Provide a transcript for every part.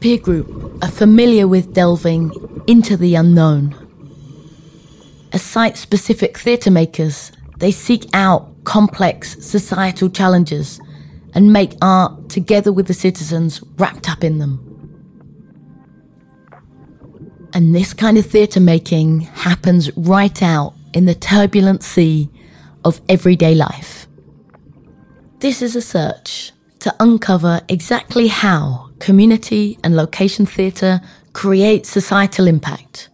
Peer Group are familiar with delving into the unknown. As site specific theatre makers, they seek out complex societal challenges and make art together with the citizens wrapped up in them. And this kind of theatre making happens right out in the turbulent sea of everyday life. This is a search to uncover exactly how community and location theatre create societal impact,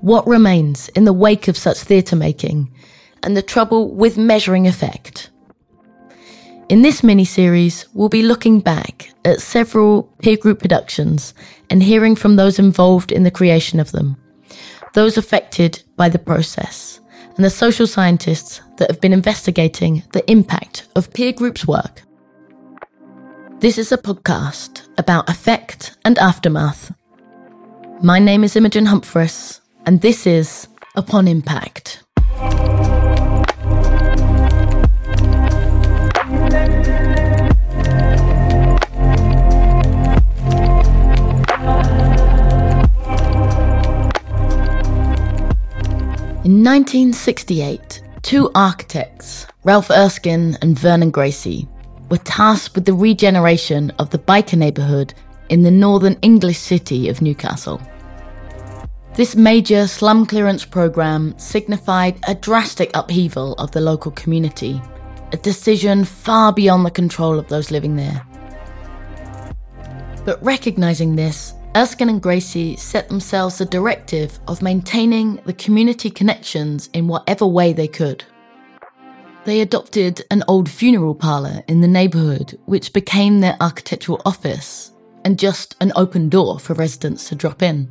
what remains in the wake of such theatre making, and the trouble with measuring effect. In this mini series, we'll be looking back at several peer group productions and hearing from those involved in the creation of them, those affected by the process, and the social scientists that have been investigating the impact of peer groups' work. This is a podcast about effect and aftermath. My name is Imogen Humphreys, and this is Upon Impact. In 1968, two architects, Ralph Erskine and Vernon Gracie, were tasked with the regeneration of the Byker neighbourhood in the northern English city of Newcastle. This major slum clearance programme signified a drastic upheaval of the local community, a decision far beyond the control of those living there. But recognising this, Erskine and Gracie set themselves the directive of maintaining the community connections in whatever way they could. They adopted an old funeral parlour in the neighbourhood, which became their architectural office and just an open door for residents to drop in.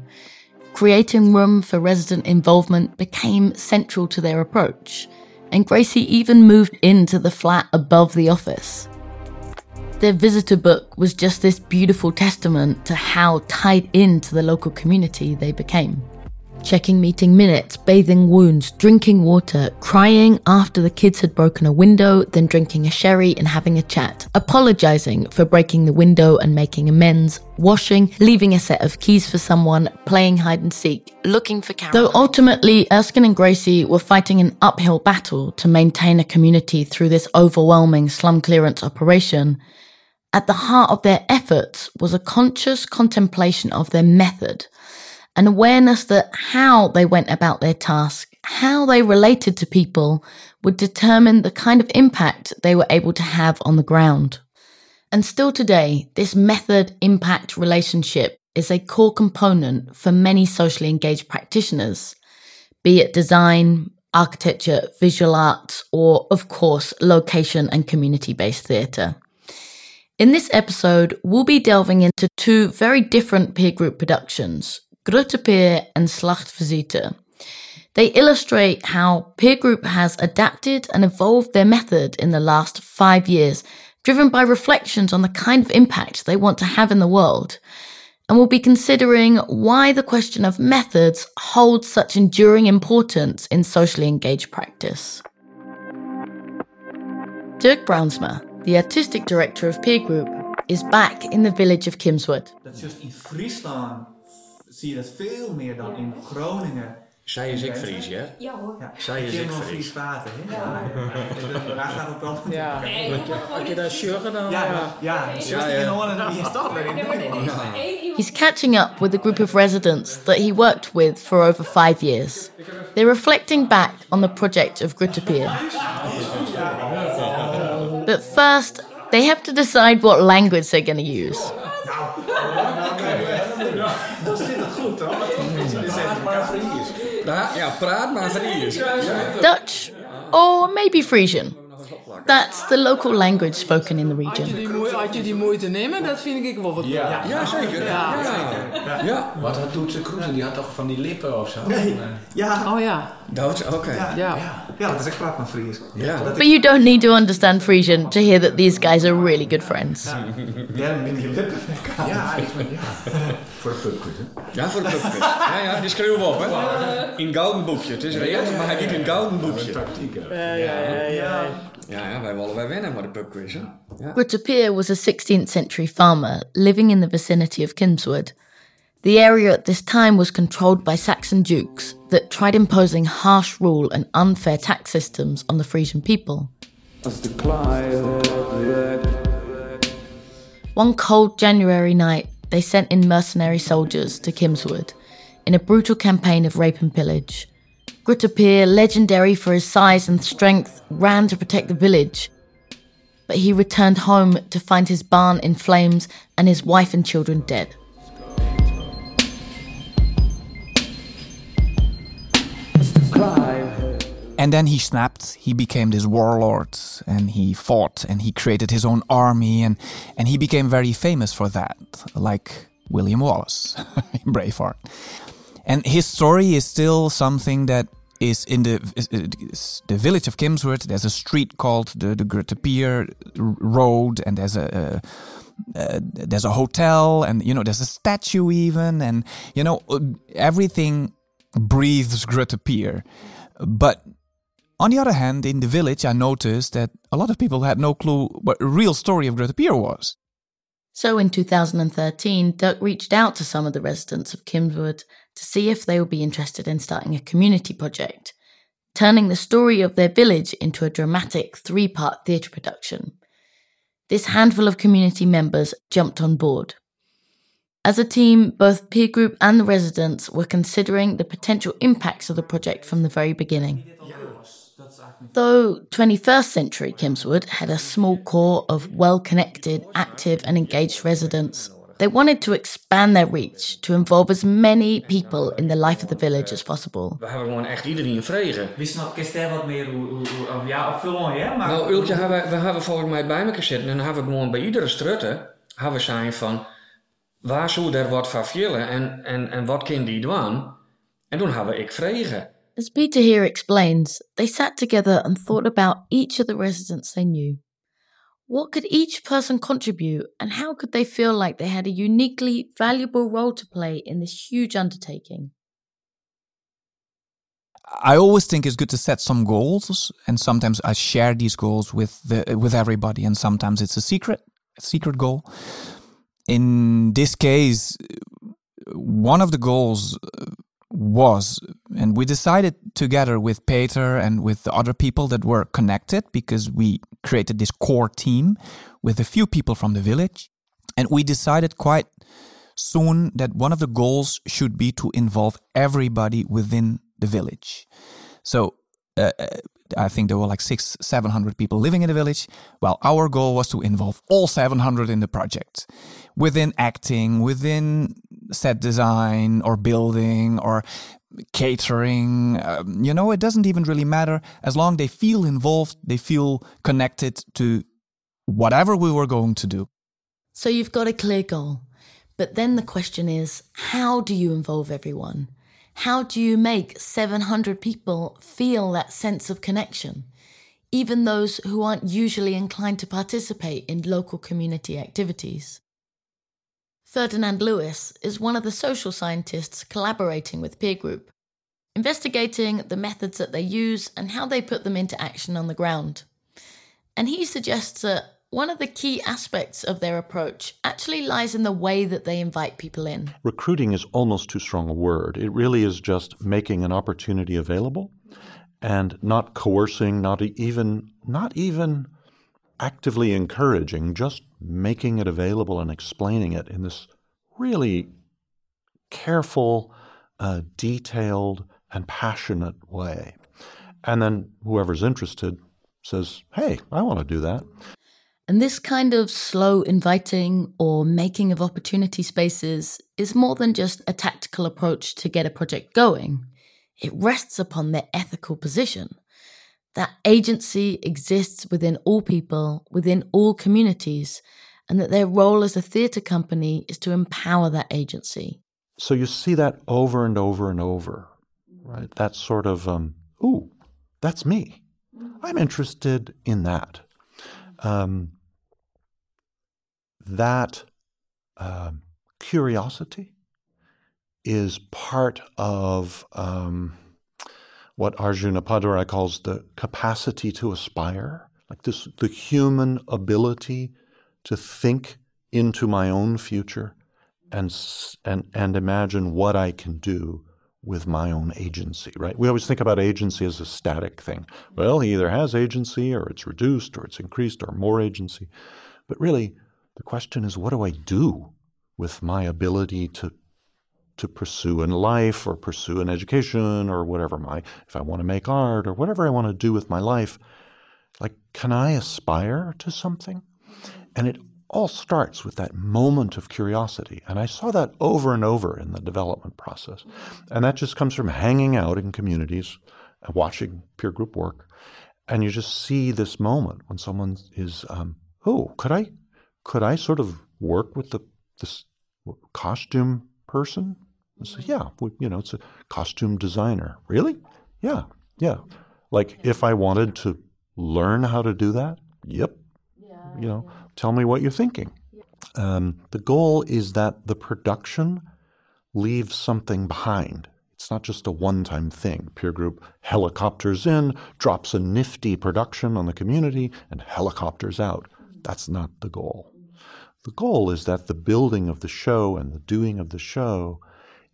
Creating room for resident involvement became central to their approach, and Gracie even moved into the flat above the office. Their visitor book was just this beautiful testament to how tied into the local community they became. Checking meeting minutes, bathing wounds, drinking water, crying after the kids had broken a window, then drinking a sherry and having a chat, apologizing for breaking the window and making amends, washing, leaving a set of keys for someone, playing hide and seek, looking for Caroline. Though ultimately, Erskine and Gracie were fighting an uphill battle to maintain a community through this overwhelming slum clearance operation, at the heart of their efforts was a conscious contemplation of their method, an awareness that how they went about their task, how they related to people, would determine the kind of impact they were able to have on the ground. And still today, this method impact relationship is a core component for many socially engaged practitioners, be it design, architecture, visual arts, or, of course, location and community based theatre. In this episode, we'll be delving into two very different peer group productions, Grutte Pier and Slachtvisite. They illustrate how peer group has adapted and evolved their method in the last five years, driven by reflections on the kind of impact they want to have in the world. And we'll be considering why the question of methods holds such enduring importance in socially engaged practice. Dirk Bruinsma, the artistic director of Peer Group, is back in the village of Kimswerd. Dat just in Friesland zie je dat veel meer dan in Groningen. Zij is ik Fries, hè? Ja hoor. Ja, Zij is ik ik ken wel Fries. Fries water, hè? Ja. Eh, waar gaat het dan? Ja. Nee, ik Heb je daar sjuggen dan? Ja, Ja. ja, ja. Ja, ja. in Holland, wie is dat? Nee, maar is maar één iemand. He's catching up with a group of residents that he worked with for over five years. They're reflecting back on the project of Grutte Pier. But first, they have to decide what language they're going to use. Praat. Dutch, or maybe Frisian. That's the local language spoken in the region. Die Had je die moeite nemen, dat vind ik wel wat. Ja, ja, zeker. Ja. Ja. ja. Wat had Doetse Kroes? Die had toch van die lippen of zo? Nee. Ja, Oh ja. Duits, oké. ja, Ja. ja. Ja, dat is echt praat maar Fries. Ja. But you don't need to understand Frisian to hear that these guys are really good friends. Ja, met je lippen. Ja. Voor de pubquiz, hè? Ja, voor de pubquiz. Ja, ja, die schreeuwen we op, hè. In gouden boekje. Het is reëel, maar hij giet in gouden boekje. Tactiek, hè? Ja, ja, ja, ja. Ja, ja, wij willen wij winnen met de pubquiz. hè? Ja. Grutte Pier was a 16th century farmer living in the vicinity of Kimswerd. The area at this time was controlled by Saxon dukes that tried imposing harsh rule and unfair tax systems on the Frisian people. One cold January night, they sent in mercenary soldiers to Kimswerd in a brutal campaign of rape and pillage. Grutte Pier, legendary for his size and strength, ran to protect the village. But he returned home to find his barn in flames and his wife and children dead. And then he snapped. He became this warlord and he fought and he created his own army and, and he became very famous for that, like William Wallace in Braveheart. And his story is still something that is in the is- the village of Kimswerd. There's a street called the the Grutte Pier Road, and there's a, a there's a hotel, and you know there's a statue even, and you know everything breathes Grutte Pier. But on the other hand, in the village, I noticed that a lot of people had no clue what the real story of Grutte Pier was. So in 2013, Dirk reached out to some of the residents of Kimswerd to see if they would be interested in starting a community project, turning the story of their village into a dramatic three part theatre production. This handful of community members jumped on board. As a team, both peer group and the residents were considering the potential impacts of the project from the very beginning. Though 21st century Kimswerd had a small core of well connected, active, and engaged residents, they wanted to expand their reach to involve as many people in the life of the village as possible. We hebben gewoon echt iedereen vregen. Wist nog, kist daar wat meer hoe, hoe, hoe of ja, of veel mooi, hè? Maar Nou, Ultje, hebben we, we hebben volgens mij bij elkaar zitten en dan hebben we gewoon bij iedere strutte hebben we zijn van waar zou er wat van villen en, en, en wat kan die doen? En toen hebben ik vregen. As Peter here explains, they sat together and thought about each of the residents they knew. What could each person contribute, and how could they feel like they had a uniquely valuable role to play in this huge undertaking? I always think it's good to set some goals, and sometimes I share these goals with the with everybody, and sometimes it's a secret, a secret goal. In this case, one of the goals was, and we decided together with Peter and with the other people that were connected because we created this core team with a few people from the village, and we decided quite soon that one of the goals should be to involve everybody within the village. So uh, uh, I think there were like six, seven hundred people living in the village. Well, our goal was to involve all seven hundred in the project, within acting, within set design or building or catering. Um, you know, it doesn't even really matter as long they feel involved, they feel connected to whatever we were going to do. So you've got a clear goal. But then the question is how do you involve everyone? How do you make 700 people feel that sense of connection? Even those who aren't usually inclined to participate in local community activities. Ferdinand Lewis is one of the social scientists collaborating with Peer Group, investigating the methods that they use and how they put them into action on the ground. And he suggests that one of the key aspects of their approach actually lies in the way that they invite people in. recruiting is almost too strong a word. It really is just making an opportunity available and not coercing, not even not even actively encouraging, just making it available and explaining it in this really careful, uh, detailed, and passionate way. And then whoever's interested says, "Hey, I want to do that." And this kind of slow inviting or making of opportunity spaces is more than just a tactical approach to get a project going. It rests upon their ethical position. That agency exists within all people, within all communities, and that their role as a theatre company is to empower that agency. So you see that over and over and over, right? That sort of, um, ooh, that's me. I'm interested in that. Um, that um, curiosity is part of um, what Arjun Appadurai calls the capacity to aspire. like this the human ability to think into my own future and and and imagine what I can do with my own agency, right? We always think about agency as a static thing. Well, he either has agency or it's reduced or it's increased or more agency. But really, the question is what do I do with my ability to to pursue in life or pursue an education or whatever my if I want to make art or whatever I want to do with my life like can I aspire to something? And it all starts with that moment of curiosity and I saw that over and over in the development process. And that just comes from hanging out in communities and watching peer group work and you just see this moment when someone is um, oh could I could I sort of work with the this costume person I said, yeah, well, you know, it's a costume designer. Really? Yeah, yeah. Like if I wanted to learn how to do that, yep. Yeah, You know, tell me what you're thinking. Um, the goal is that the production leaves something behind. It's not just a one time thing. Peer group helicopters in, drops a nifty production on the community, and helicopters out. That's not the goal. The goal is that the building of the show and the doing of the show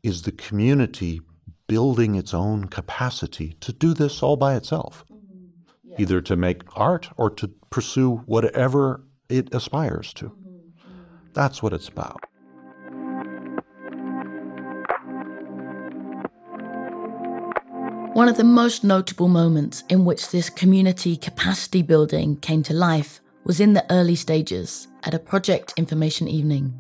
is the community building its own capacity to do this all by itself, mm-hmm. yeah. either to make art or to pursue whatever it aspires to. Mm-hmm. Mm-hmm. That's what it's about. One of the most notable moments in which this community capacity building came to life was in the early stages at a project information evening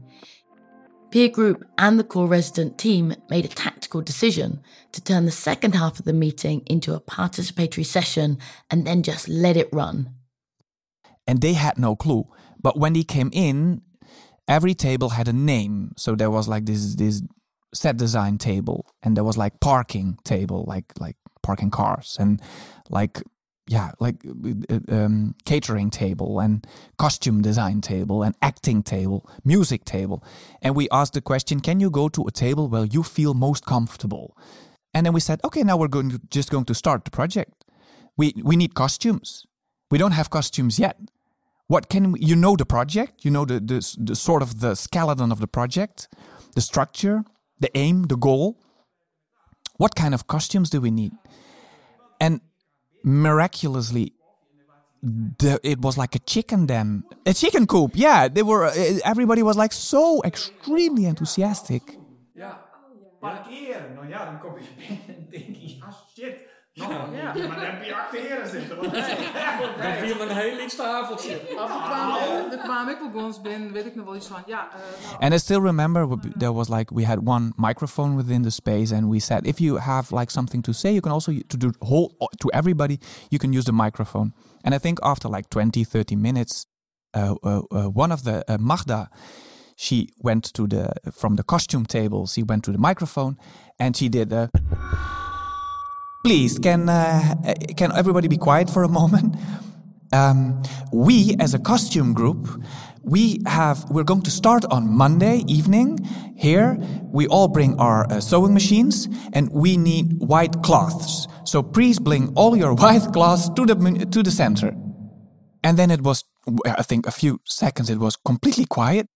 peer group and the core resident team made a tactical decision to turn the second half of the meeting into a participatory session and then just let it run. And they had no clue. But when they came in, every table had a name. So there was like this this set design table and there was like parking table, like like parking cars and like yeah, like uh, um, catering table and costume design table and acting table, music table. And we asked the question, can you go to a table where you feel most comfortable? And then we said, okay, now we're going to, just going to start the project. We, we need costumes. We don't have costumes yet. What can we, you know the project? You know the, the, the sort of the skeleton of the project, the structure, the aim, the goal. What kind of costumes do we need? And miraculously the, it was like a chicken den. A chicken coop yeah. They were uh, everybody was like so extremely enthusiastic. Ah shit No, ja. Maar dan heb je acteren zitten. Want dat viel een heel iets tafeltje. De kwam ik op ons ben, weet ik nog wel iets ja. And I still remember there was like, we had one microphone within the space and we said, if you have like something to say, you can also, to do whole, to everybody, you can use the microphone. And I think after like 20, 30 minutes, uh, uh, uh one of the, uh, Magda, she went to the, from the costume table, she went to the microphone and she did a... Please, can uh, can everybody be quiet for a moment? Um, we, as a costume group, we have we're going to start on Monday evening. Here, we all bring our uh, sewing machines, and we need white cloths. So please bring all your white cloths to the to the center. And then it was, I think, a few seconds. It was completely quiet,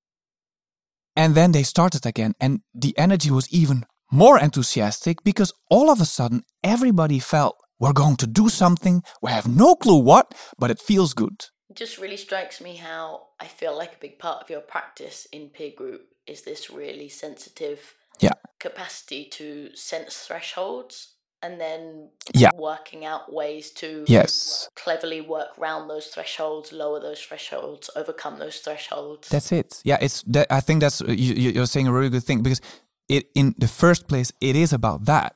and then they started again, and the energy was even more enthusiastic because all of a sudden everybody felt we're going to do something. We have no clue what, but it feels good. It just really strikes me how I feel like a big part of your practice in peer group is this really sensitive yeah. capacity to sense thresholds and then yeah. working out ways to yes. cleverly work around those thresholds, lower those thresholds, overcome those thresholds. That's it. Yeah, it's. That, I think that's you, you're saying a really good thing because it in the first place it is about that.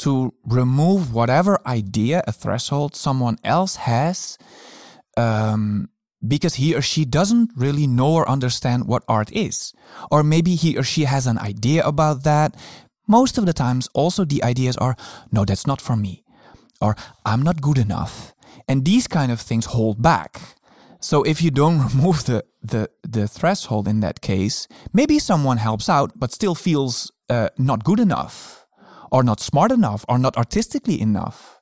To remove whatever idea a threshold someone else has um, because he or she doesn't really know or understand what art is. Or maybe he or she has an idea about that. Most of the times also the ideas are no that's not for me. Or i'm not good enough. And these kind of things hold back so if you don't remove the, the, the threshold in that case, maybe someone helps out but still feels uh, not good enough or not smart enough or not artistically enough.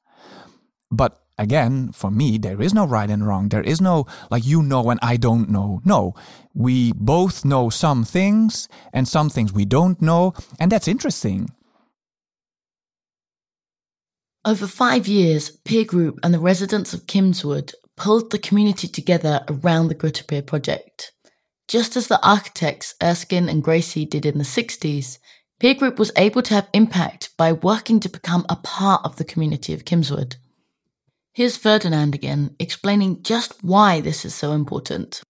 But again, for me, there is no right and wrong. There is no like you know and I don't know. No, we both know some things and some things we don't know, and that's interesting. Over five years, Peer Group and the residents of Kimswerd pulled the community together around the Grutte Pier project. Just as the architects Erskine and Gracie did in the 60s, Peer Group was able to have impact by working to become a part of the community of Kimswerd. Here's Ferdinand again, explaining just why this is so important.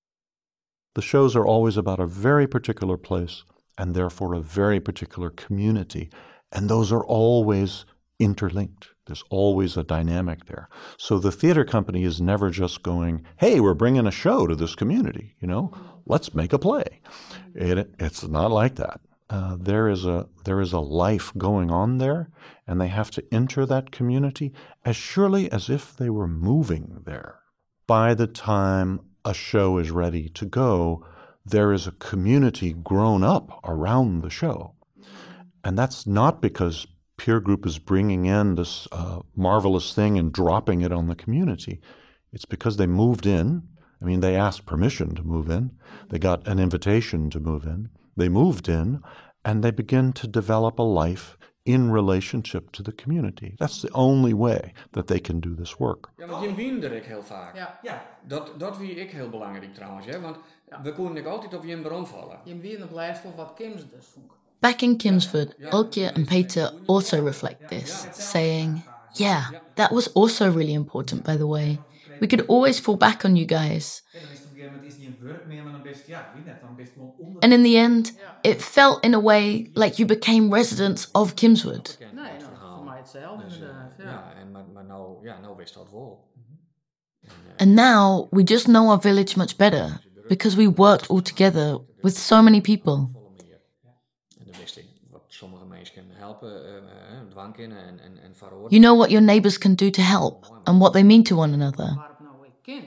The shows are always about a very particular place and therefore a very particular community, and those are always interlinked. There's always a dynamic there. So the theater company is never just going, hey, we're bringing a show to this community, you know, let's make a play. It, it's not like that. Uh, there is a there is a life going on there, and they have to enter that community as surely as if they were moving there. By the time a show is ready to go, there is a community grown up around the show, and that's not because peer group is bringing in this uh, marvelous thing and dropping it on the community. It's because they moved in. I mean, they asked permission to move in, they got an invitation to move in, they moved in, and they begin to develop a life in relationship to the community. That's the only way that they can do this work. Ja, want Jim wiende ik heel vaak. Ja. Ja, Dat, dat wie ik heel belangrijk trouwens, hè? want we konden ik altijd op Jim Bron vallen. Je wie op lijst van wat Kim ze dus vond. Back in Kimswerd, Olkje and Peter also reflect this, saying, Yeah, that was also really important, by the way. We could always fall back on you guys. ja dan is het op een gegeven moment is niet een werk meer, maar dan best, ja, wie net, dan best wel onder. And in the end, it felt in a way like you became residents of Kimswerd. Nee, nou, voor mij hetzelfde eh, inderdaad. Ja. Ja, en, maar, maar nou, ja, nou wist dat wel. Mm-hmm. And now we just know our village much better because we worked all together with so many people. Volle meer. En dan wist ik wat sommige mensen helpen, uh, uh, dwangkinderen en, en, en verhoord. Eh, eh, you know what your neighbors can do to help and what they mean to one another. Waar het nou ik ken.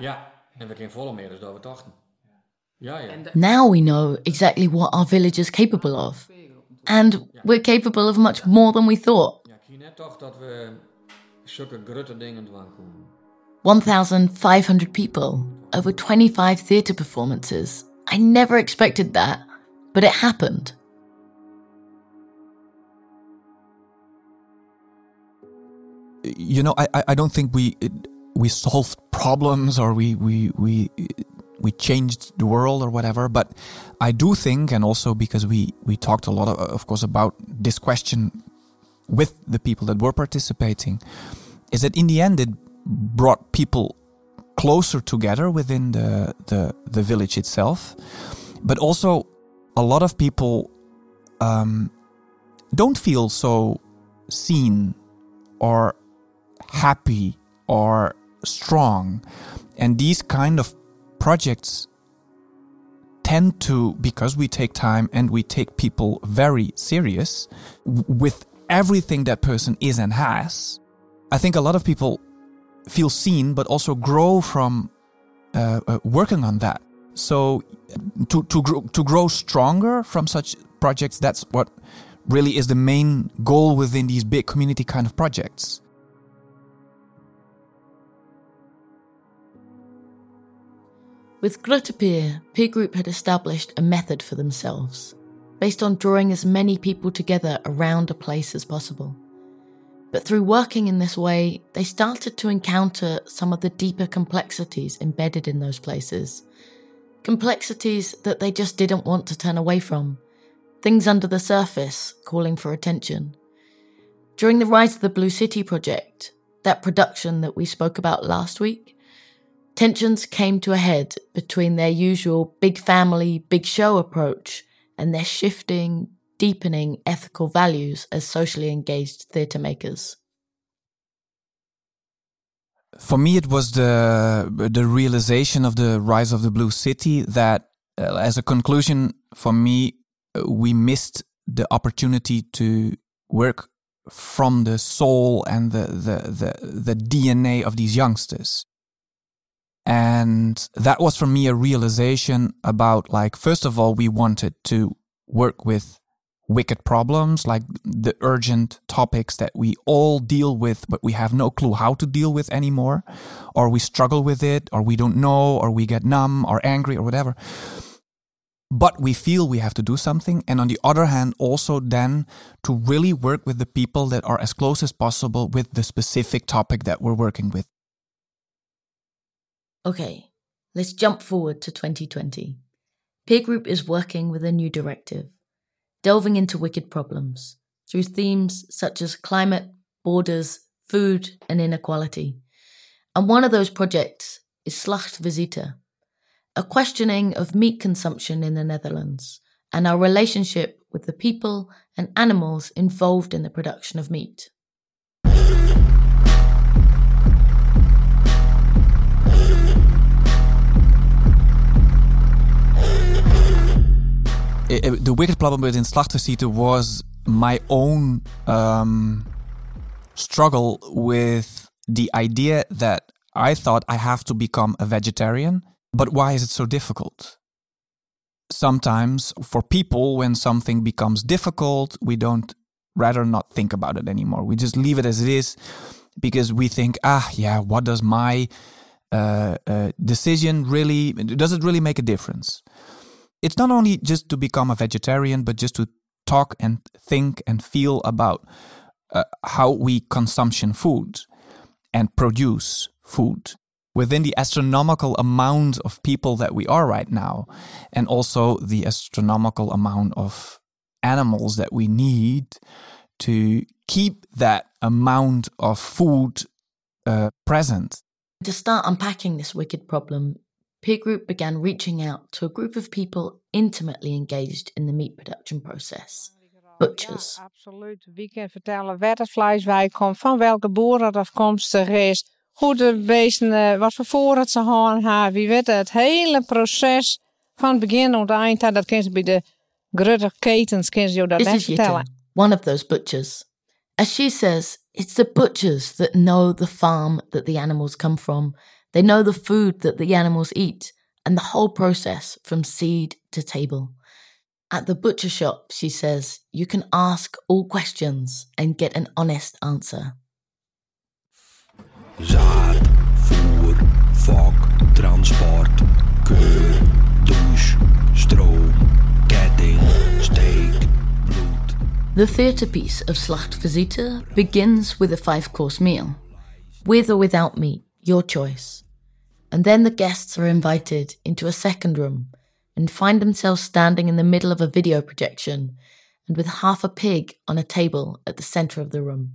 Ja, en we kunnen volle meer dus we dachten. Ja, ja. Now we know exactly what our village is capable of. And we're capable of much more than we thought. Ja, ik zie net toch dat we zulke grote dingen dwang konden. 1,500 people, over 25 theatre performances. I never expected that, but it happened. You know, I, I- don't think we we solved problems or we we we we changed the world or whatever. But I do think, and also because we we talked a lot, of, of course, about this question with the people that were participating, is that in the end it brought people closer together within the the, the village itself, but also a lot of people um, don't feel so seen or happy or strong. And these kind of projects tend to, because we take time and we take people very serious with everything that person is and has, I think a lot of people feel seen but also grow from uh, uh, working on that. So to, to, grow, to grow stronger from such projects, that's what really is the main goal within these big community kind of projects. With Grutte Pier, Peer Group had established a method for themselves, based on drawing as many people together around a place as possible. But through working in this way, they started to encounter some of the deeper complexities embedded in those places. Complexities that they just didn't want to turn away from. Things under the surface calling for attention. During the Rise of the Blue City project, that production that we spoke about last week, tensions came to a head between their usual big family, big show approach and their shifting, deepening ethical values as socially engaged theatre makers. for me it was the the realization of the rise of the blue city that uh, as a conclusion for me uh, we missed the opportunity to work from the soul and the the the, the DNA of these youngsters and that was for me a realization about like first of all we wanted to work with wicked problems, like the urgent topics that we all deal with, but we have no clue how to deal with anymore, or we struggle with it, or we don't know, or we get numb or angry or whatever. But we feel we have to do something. And on the other hand, also then to really work with the people that are as close as possible with the specific topic that we're working with. Okay, let's jump forward to 2020. Peer Group is working with a new directive, delving into wicked problems through themes such as climate, borders, food, and inequality. And one of those projects is Slachtvisite, a questioning of meat consumption in the Netherlands and our relationship with the people and animals involved in the production of meat. It, it, the wicked problem within Slachtvisite was my own um, struggle with the idea that I thought I have to become a vegetarian. But why is it so difficult? Sometimes, for people, when something becomes difficult, we don't rather not think about it anymore. We just leave it as it is because we think, ah, yeah, what does my uh, uh, decision really, does it really make a difference? It's not only just to become a vegetarian, but just to talk and think and feel about uh, how we consumption food and produce food within the astronomical amount of people that we are right now, and also the astronomical amount of animals that we need to keep that amount of food uh, present. To start unpacking this wicked problem, Peer Group began reaching out to a group of people intimately engaged in the meat production process. Butchers. Ja, absoluut. Wie kan vertellen waar het vlees bij komt, van welke boeren het afkomstig is, hoe de beesten, eh, wat voor voorraad ze hebben, wie weet het hele proces van het begin tot het eind, dat kun je bij de grote ketens, kun je dat This is vertellen. one of those butchers. As she says, it's the butchers that know the farm that the animals come from They know the food that the animals eat and the whole process from seed to table. At the butcher shop, she says, you can ask all questions and get an honest answer. Zaad, voer, transport, keur, douche, stroom, ketting, steak, bloed. The theatre piece of Slachtvisite begins with a five course meal. With or without meat, your choice. And then the guests are invited into a second room and find themselves standing in the middle of a video projection and with half a pig on a table at the center of the room.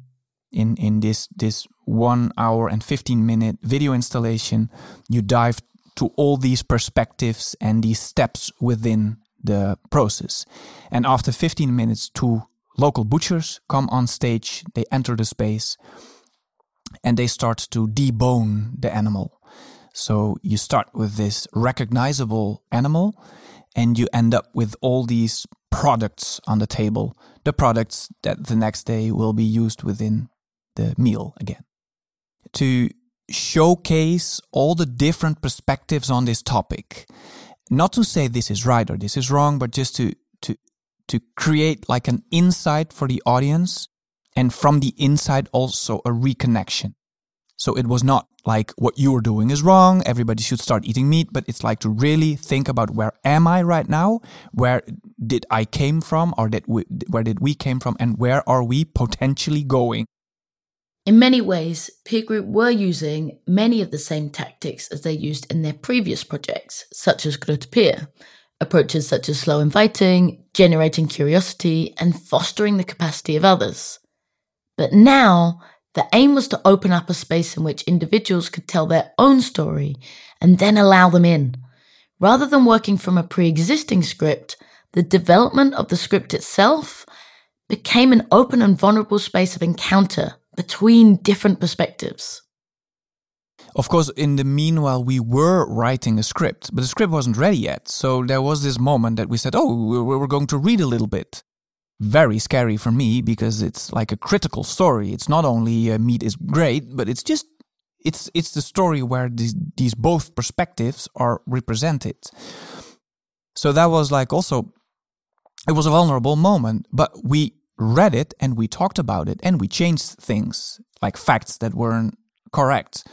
In, in this, this one hour and 15 minute video installation, you dive to all these perspectives and these steps within the process. And after 15 minutes, two local butchers come on stage, they enter the space, and they start to debone the animal. So you start with this recognizable animal and you end up with all these products on the table, the products that the next day will be used within the meal again. To showcase all the different perspectives on this topic. Not to say this is right or this is wrong, but just to to to create like an insight for the audience and from the inside also a reconnection. So it was not like what you were doing is wrong, everybody should start eating meat, but it's like to really think about where am I right now? Where did I came from or did we, where did we came from and where are we potentially going? In many ways, Peer Group were using many of the same tactics as they used in their previous projects, such as Grutte Pier, approaches such as slow inviting, generating curiosity, and fostering the capacity of others. But now, the aim was to open up a space in which individuals could tell their own story and then allow them in. Rather than working from a pre existing script, the development of the script itself became an open and vulnerable space of encounter between different perspectives. Of course, in the meanwhile, we were writing a script, but the script wasn't ready yet. So there was this moment that we said, oh, we're going to read a little bit very scary for me because it's like a critical story. It's not only uh, meat is great, but it's just it's it's the story where these these both perspectives are represented. So that was like also it was a vulnerable moment, but we read it and we talked about it and we changed things like facts that weren't correct,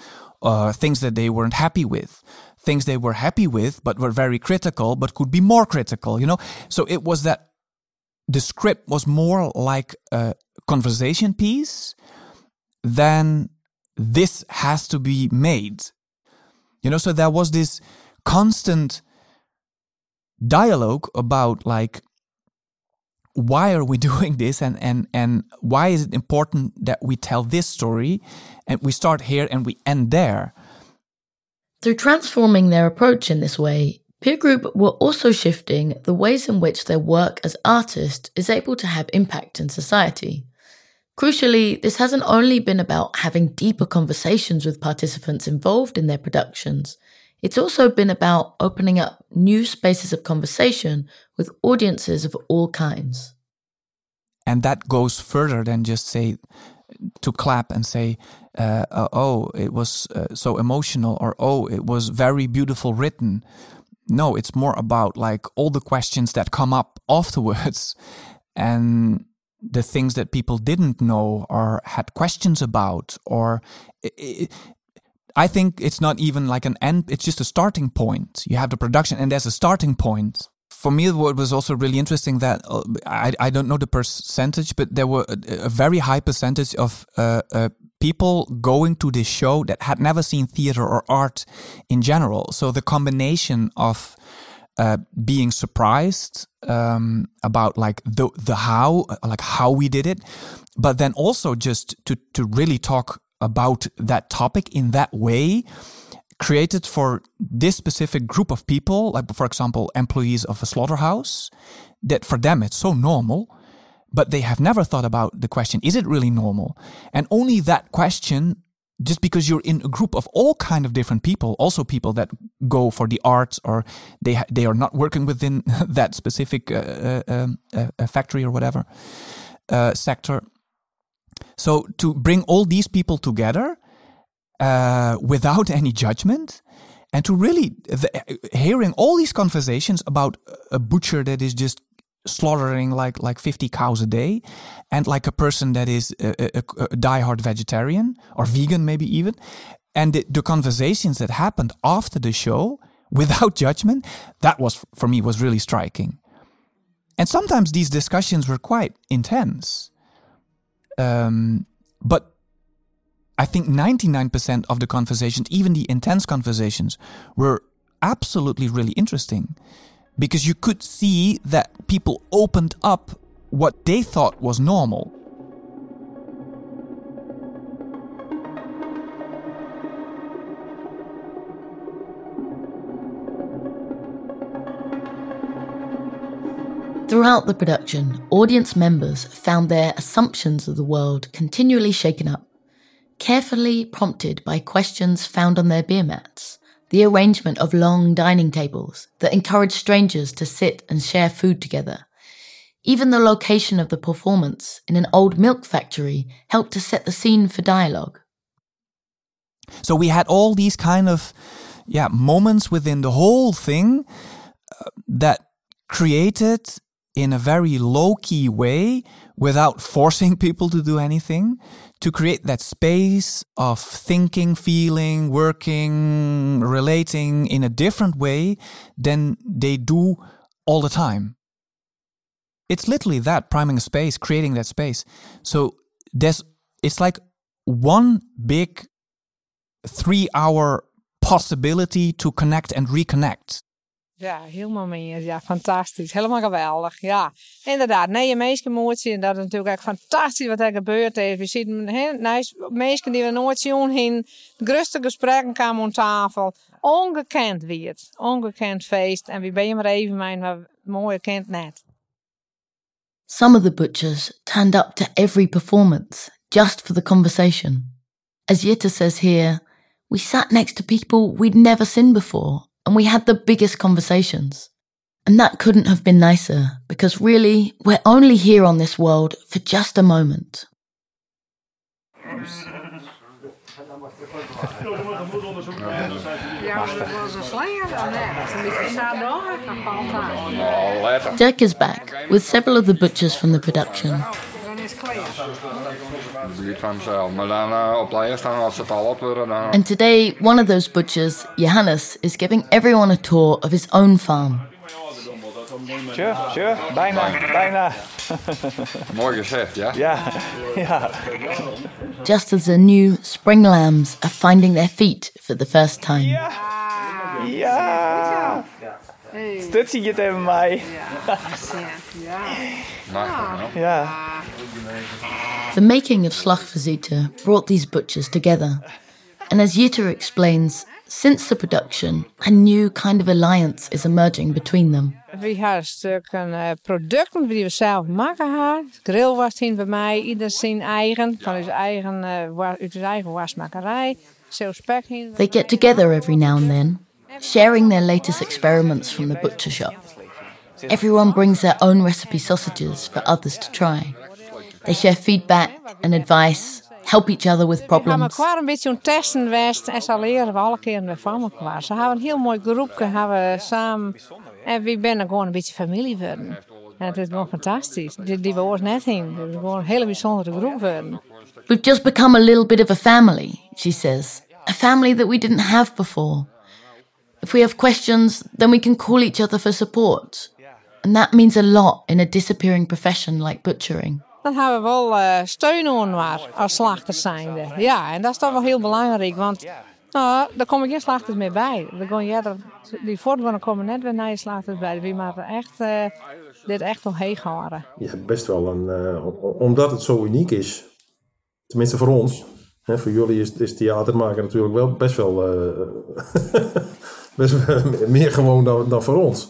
uh, things that they weren't happy with, things they were happy with but were very critical but could be more critical, you know? So it was that the script was more like a conversation piece than this has to be made. You know, so there was this constant dialogue about like why are we doing this and and and why is it important that we tell this story and we start here and we end there through transforming their approach in this way peer group were also shifting the ways in which their work as artists is able to have impact in society crucially this hasn't only been about having deeper conversations with participants involved in their productions it's also been about opening up new spaces of conversation with audiences of all kinds. And that goes further than just say, to clap and say, uh, uh, oh, it was uh, so emotional, or oh, it was very beautiful written. No, it's more about like all the questions that come up afterwards and the things that people didn't know or had questions about, or it, I think it's not even like an end, it's just a starting point. You have the production, and there's a starting point. For me, what was also really interesting that uh, I, I don't know the percentage, but there were a, a very high percentage of uh, uh, people going to this show that had never seen theater or art in general. So the combination of uh, being surprised um, about like the the how, like how we did it, but then also just to to really talk about that topic in that way created for this specific group of people, like for example, employees of a slaughterhouse, that for them it's so normal, but they have never thought about the question, is it really normal? And only that question, just because you're in a group of all kind of different people, also people that go for the arts or they they are not working within that specific uh, uh, uh, factory or whatever uh, sector, so to bring all these people together uh, without any judgment and to really the, hearing all these conversations about a butcher that is just slaughtering like like 50 cows a day and like a person that is a, a, a diehard vegetarian or vegan maybe even and the, the conversations that happened after the show without judgment that was for me was really striking. And sometimes these discussions were quite intense. Um, but I think 99% of the conversations, even the intense conversations, were absolutely really interesting because you could see that people opened up what they thought was normal. Throughout the production, audience members found their assumptions of the world continually shaken up, carefully prompted by questions found on their beer mats, the arrangement of long dining tables that encourage strangers to sit and share food together. Even the location of the performance in an old milk factory helped to set the scene for dialogue. So we had all these kind of yeah moments within the whole thing uh, that created in a very low key way without forcing people to do anything to create that space of thinking, feeling, working, relating in a different way than they do all the time. It's literally that priming a space, creating that space. So there's it's like one big 3 hour possibility to connect and reconnect. Ja, helemaal mee. Ja, fantastisch. Helemaal geweldig. Ja, inderdaad. Nee, je meesten moet zien. Dat is natuurlijk echt fantastisch wat er gebeurd is. We zien mensen die we nooit zien heen. De grootste gesprekken kwamen aan tafel. Ongekend wie het. Ongekend feest. En wie ben je maar even mijn, mooie kent net. Some of the butchers turned up to every performance just for the conversation. As Jutta says here, we sat next to people we'd never seen before and we had the biggest conversations. And that couldn't have been nicer because really, we're only here on this world for just a moment. Dirk is back with several of the butchers from the production. Dan is het klaar. Niet van mezelf. Maar dan uh, op de eerste, als het al op worden, dan... And today, one of those butchers, Johannes, is giving everyone a tour of his own farm. Tje, tje, bijna, bijna. Mooi gezegd, ja? Ja, ja. Just as the new spring lambs are finding their feet for the first time. Ja. Stutsie je tegen mij. Makkelijk, Ja. The making of Slachtvisite brought these butchers together. And as Jutta explains, since the production, a new kind of alliance is emerging between them. We hebben stukken eh, producten die we zelf maken hebben. Grill was hier bij mij, ieder zijn eigen, van zijn eigen, eh, wa- uit zijn eigen wasmakerij. Zo spek hier. They get together every now and then, sharing their latest experiments from the butcher shop. Everyone brings their own recipe sausages for others to try. They share feedback and advice, help each other with We problems. elkaar een beetje aan het testen geweest en zo leren we alle keren weer van elkaar. Ze hebben een heel mooi groepje hebben we samen en we zijn gewoon een beetje familie geworden. En het is gewoon fantastisch. Die, die we ooit net heen. Het is gewoon een hele bijzondere groep geworden. We've just become a little bit of a family, she says. A family that we didn't have before. If we have questions, then we can call each other for support. And that means a lot in a disappearing profession like butchering. Dan hebben we wel eh, steun aan maar als slachters zijnde. Ja, en dat is toch wel heel belangrijk, want nou, daar komen geen slachters meer bij. Er gaan, ja, die voortgaan komen net weer naar je slachters bij. We moeten echt, eh, dit echt wel heen houden. je hebt best wel een. eh, omdat het zo uniek is, tenminste voor ons, hè, voor jullie is, is theater maken natuurlijk wel best wel. best wel meer gewoon dan, dan voor ons.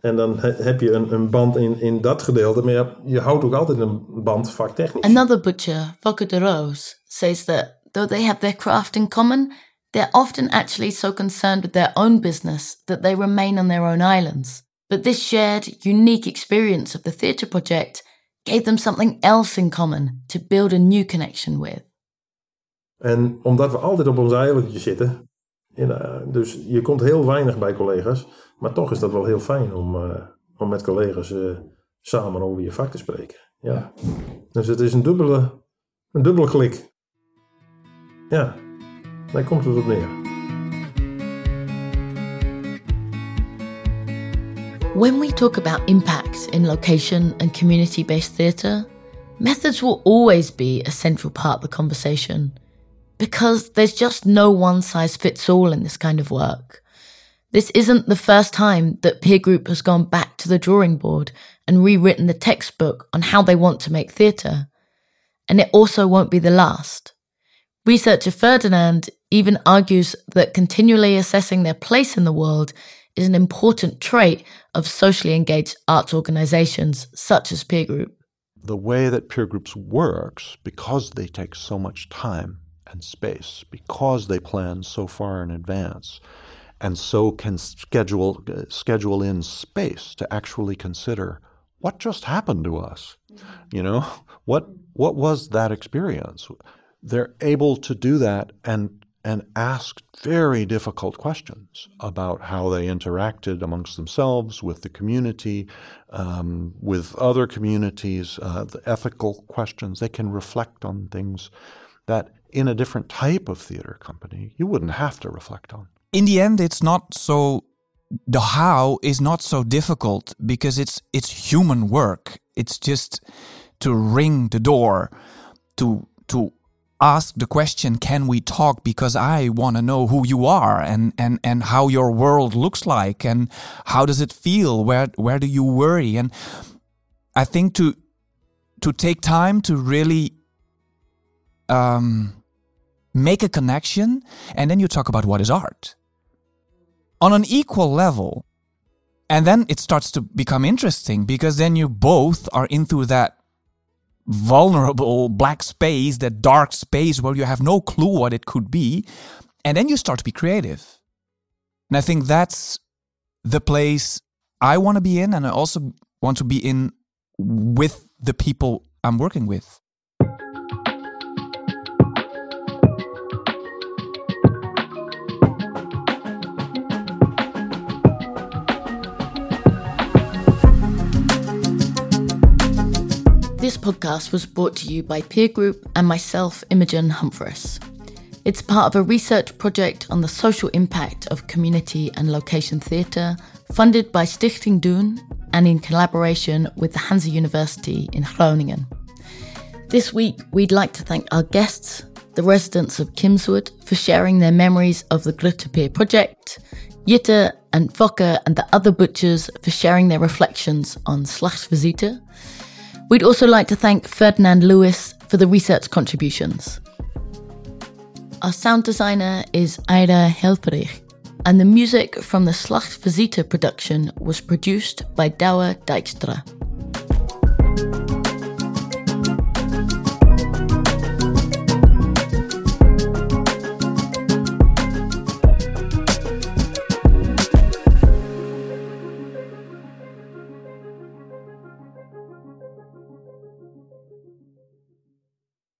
En dan he- heb je een, een band in, in dat gedeelte, maar je, je houdt ook altijd een band vaktechnisch. Another butcher, Volker de Roos, says that though they have their craft in common, they're often actually so concerned with their own business that they remain on their own islands. But this shared, unique experience of the theatre project gave them something else in common to build a new connection with. En omdat we altijd op ons eilandje zitten, in, eh, dus je komt heel weinig bij collega's, maar toch is dat wel heel fijn om, eh, om met collega's eh, samen over je vak te spreken. Ja. Dus het is een dubbele, een dubbele klik. Ja, daar komt het op neer. When we talk about impact in location and community based theatre, methods will always be a central part of the conversation because there's just no one size fits all in this kind of work. This isn't the first time that Peer Group has gone back to the drawing board and rewritten the textbook on how they want to make theatre. And it also won't be the last. Researcher Ferdinand even argues that continually assessing their place in the world is an important trait of socially engaged arts organizations such as Peer Group. the way that peer groups works because they take so much time and space because they plan so far in advance. And so can schedule uh, schedule in space to actually consider what just happened to us. You know what what was that experience? They're able to do that and and ask very difficult questions about how they interacted amongst themselves, with the community, um, with other communities, uh, the ethical questions. They can reflect on things that in a different type of theater company you wouldn't have to reflect on. in the end it's not so the how is not so difficult because it's it's human work. It's just to ring the door to to ask the question can we talk? Because i want to know who you are and and and how your world looks like and how does it feel? Where where do you worry? And i think to to take time to really um make a connection and then you talk about what is art on an equal level. And then it starts to become interesting because then you both are into that vulnerable black space, that dark space where you have no clue what it could be. And then you start to be creative. And I think that's the place I want to be in. And I also want to be in with the people I'm working with. Podcast was brought to you by Peer Group and myself, Imogen Humphreys. It's part of a research project on the social impact of community and location theatre, funded by Stichting Doen and in collaboration with the Hanze University in Groningen. This week, we'd like to thank our guests, the residents of Kimswerd, for sharing their memories of the Grutte Pier project, Jitte and Fokke and the other butchers for sharing their reflections on Slachtsvisite. We'd also like to thank Ferdinand Lewis for the research contributions. Our sound designer is Ida Helperich, and the music from the Slachtsvisite production was produced by Douwe Dijkstra.